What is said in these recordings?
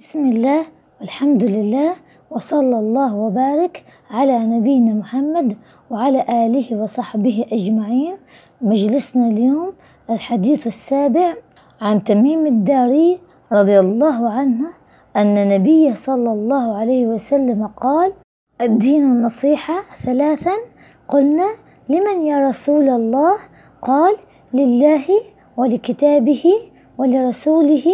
بسم الله والحمد لله وصلى الله وبارك على نبينا محمد وعلى آله وصحبه أجمعين. مجلسنا اليوم الحديث السابع عن تميم الداري رضي الله عنه أن النبي صلى الله عليه وسلم قال الدين النصيحة ثلاثا. قلنا لمن يا رسول الله؟ قال لله ولكتابه ولرسوله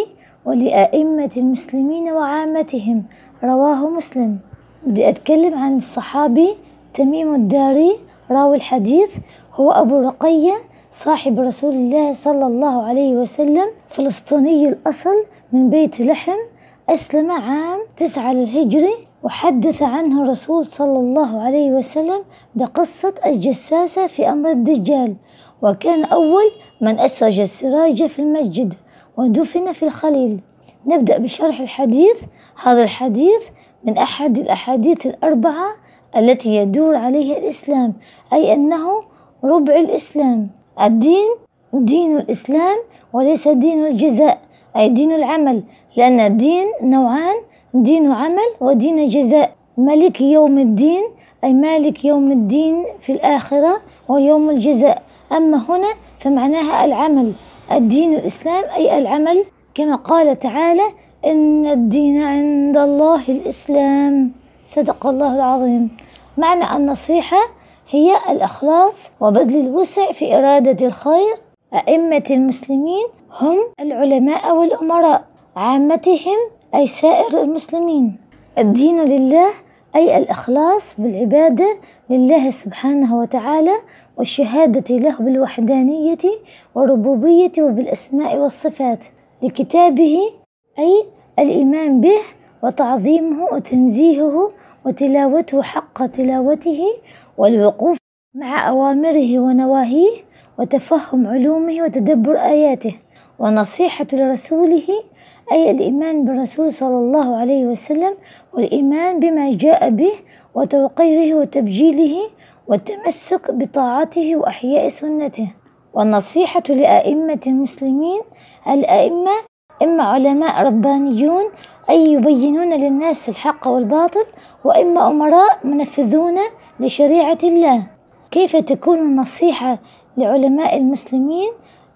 ولأئمة المسلمين وعامتهم. رواه مسلم. بدي أتكلم عن الصحابي تميم الداري. راوي الحديث. هو أبو رقية صاحب رسول الله صلى الله عليه وسلم فلسطيني الأصل من بيت لحم أسلم عام تسعة للهجري. وحدث عنه الرسول صلى الله عليه وسلم بقصة الجساسة في أمر الدجال وكان أول من أسرج السراج في المسجد ودفن في الخليل. نبدأ بشرح الحديث. هذا الحديث من أحد الأحاديث الأربعة التي يدور عليها الإسلام أي أنه ربع الإسلام. الدين دين الإسلام وليس دين الجزاء أي دين العمل لأن الدين نوعان دين عمل ودين جزاء. ملك يوم الدين أي مالك يوم الدين في الآخرة ويوم الجزاء. أما هنا فمعناها العمل. الدين الإسلام أي العمل كما قال تعالى إن الدين عند الله الإسلام. صدق الله العظيم. معنى النصيحة هي الإخلاص وبذل الوسع في إرادة الخير. أئمة المسلمين هم العلماء والأمراء. عامتهم أي سائر المسلمين. الدين لله أي الإخلاص بالعبادة لله سبحانه وتعالى والشهادة له بالوحدانية والربوبية وبالأسماء والصفات. لكتابه أي الإيمان به وتعظيمه وتنزيهه وتلاوته حق تلاوته والوقوف مع أوامره ونواهيه وتفهم علومه وتدبر آياته. ونصيحة لرسوله أي الإيمان بالرسول صلى الله عليه وسلم والإيمان بما جاء به وتوقيره وتبجيله والتمسك بطاعته وأحياء سنته. والنصيحة لأئمة المسلمين الأئمة إما علماء ربانيون أي يبينون للناس الحق والباطل وإما أمراء منفذون لشريعة الله. كيف تكون النصيحة لعلماء المسلمين؟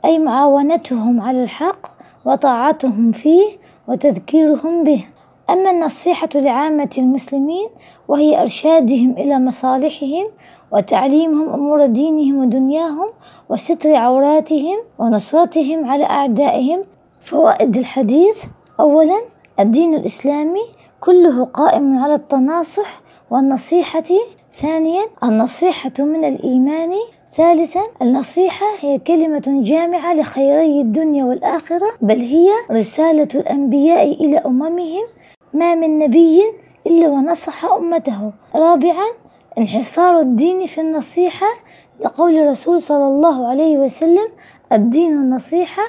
أي معاونتهم على الحق وطاعتهم فيه وتذكيرهم به. أما النصيحة لعامة المسلمين وهي إرشادهم إلى مصالحهم وتعليمهم أمور دينهم ودنياهم وستر عوراتهم ونصرتهم على أعدائهم فوائد الحديث أولا الدين الإسلامي كله قائم على التناصح والنصيحة. ثانيا النصيحة من الإيمان ثالثا النصيحة هي كلمة جامعة لخيري الدنيا والآخرة بل هي رسالة الأنبياء إلى أممهم ما من نبي إلا ونصح أمته. رابعا انحصار الدين في النصيحة لقول الرسول صلى الله عليه وسلم الدين النصيحة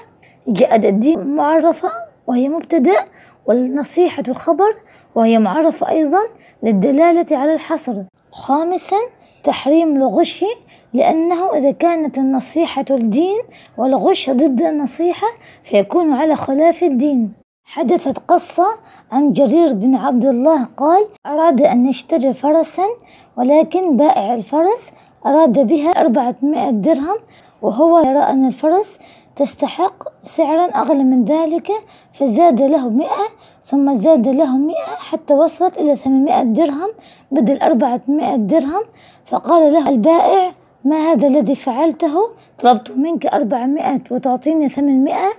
جاءت الدين معرفة وهي مبتدأ والنصيحة خبر وهي معرفة أيضا للدلالة على الحصر. خامسا تحريم الغش لأنه إذا كانت النصيحة الدين والغش ضد النصيحة فيكون على خلاف الدين. حدثت قصة عن جرير بن عبد الله قال أراد أن يشتري فرسا ولكن بائع الفرس أراد بها أربعمائة درهم وهو يرى أن الفرس تستحق سعرا أغلى من ذلك فزاد له مئة ثم زاد له مئة حتى وصلت إلى ثمانمائة درهم بدل أربعمائة درهم. فقال له البائع ما هذا الذي فعلته؟ طلبت منك أربعمائة وتعطيني ثمانمائة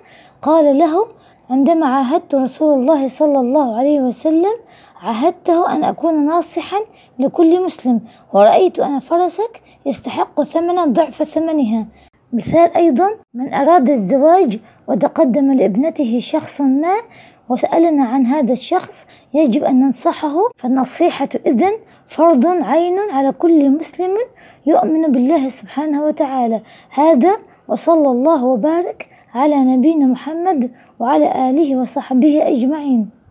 قال له عندما عاهدت رسول الله صلى الله عليه وسلم عاهدته أن أكون ناصحا لكل مسلم ورأيت أن فرسك يستحق ثمنا ضعف ثمنها. مثال أيضا من أراد الزواج وتقدم لابنته شخص ما وسألنا عن هذا الشخص يجب أن ننصحه. فالنصيحة إذن فرض عين على كل مسلم يؤمن بالله سبحانه وتعالى. هذا وصلى الله وبارك على نبينا محمد وعلى آله وصحبه أجمعين.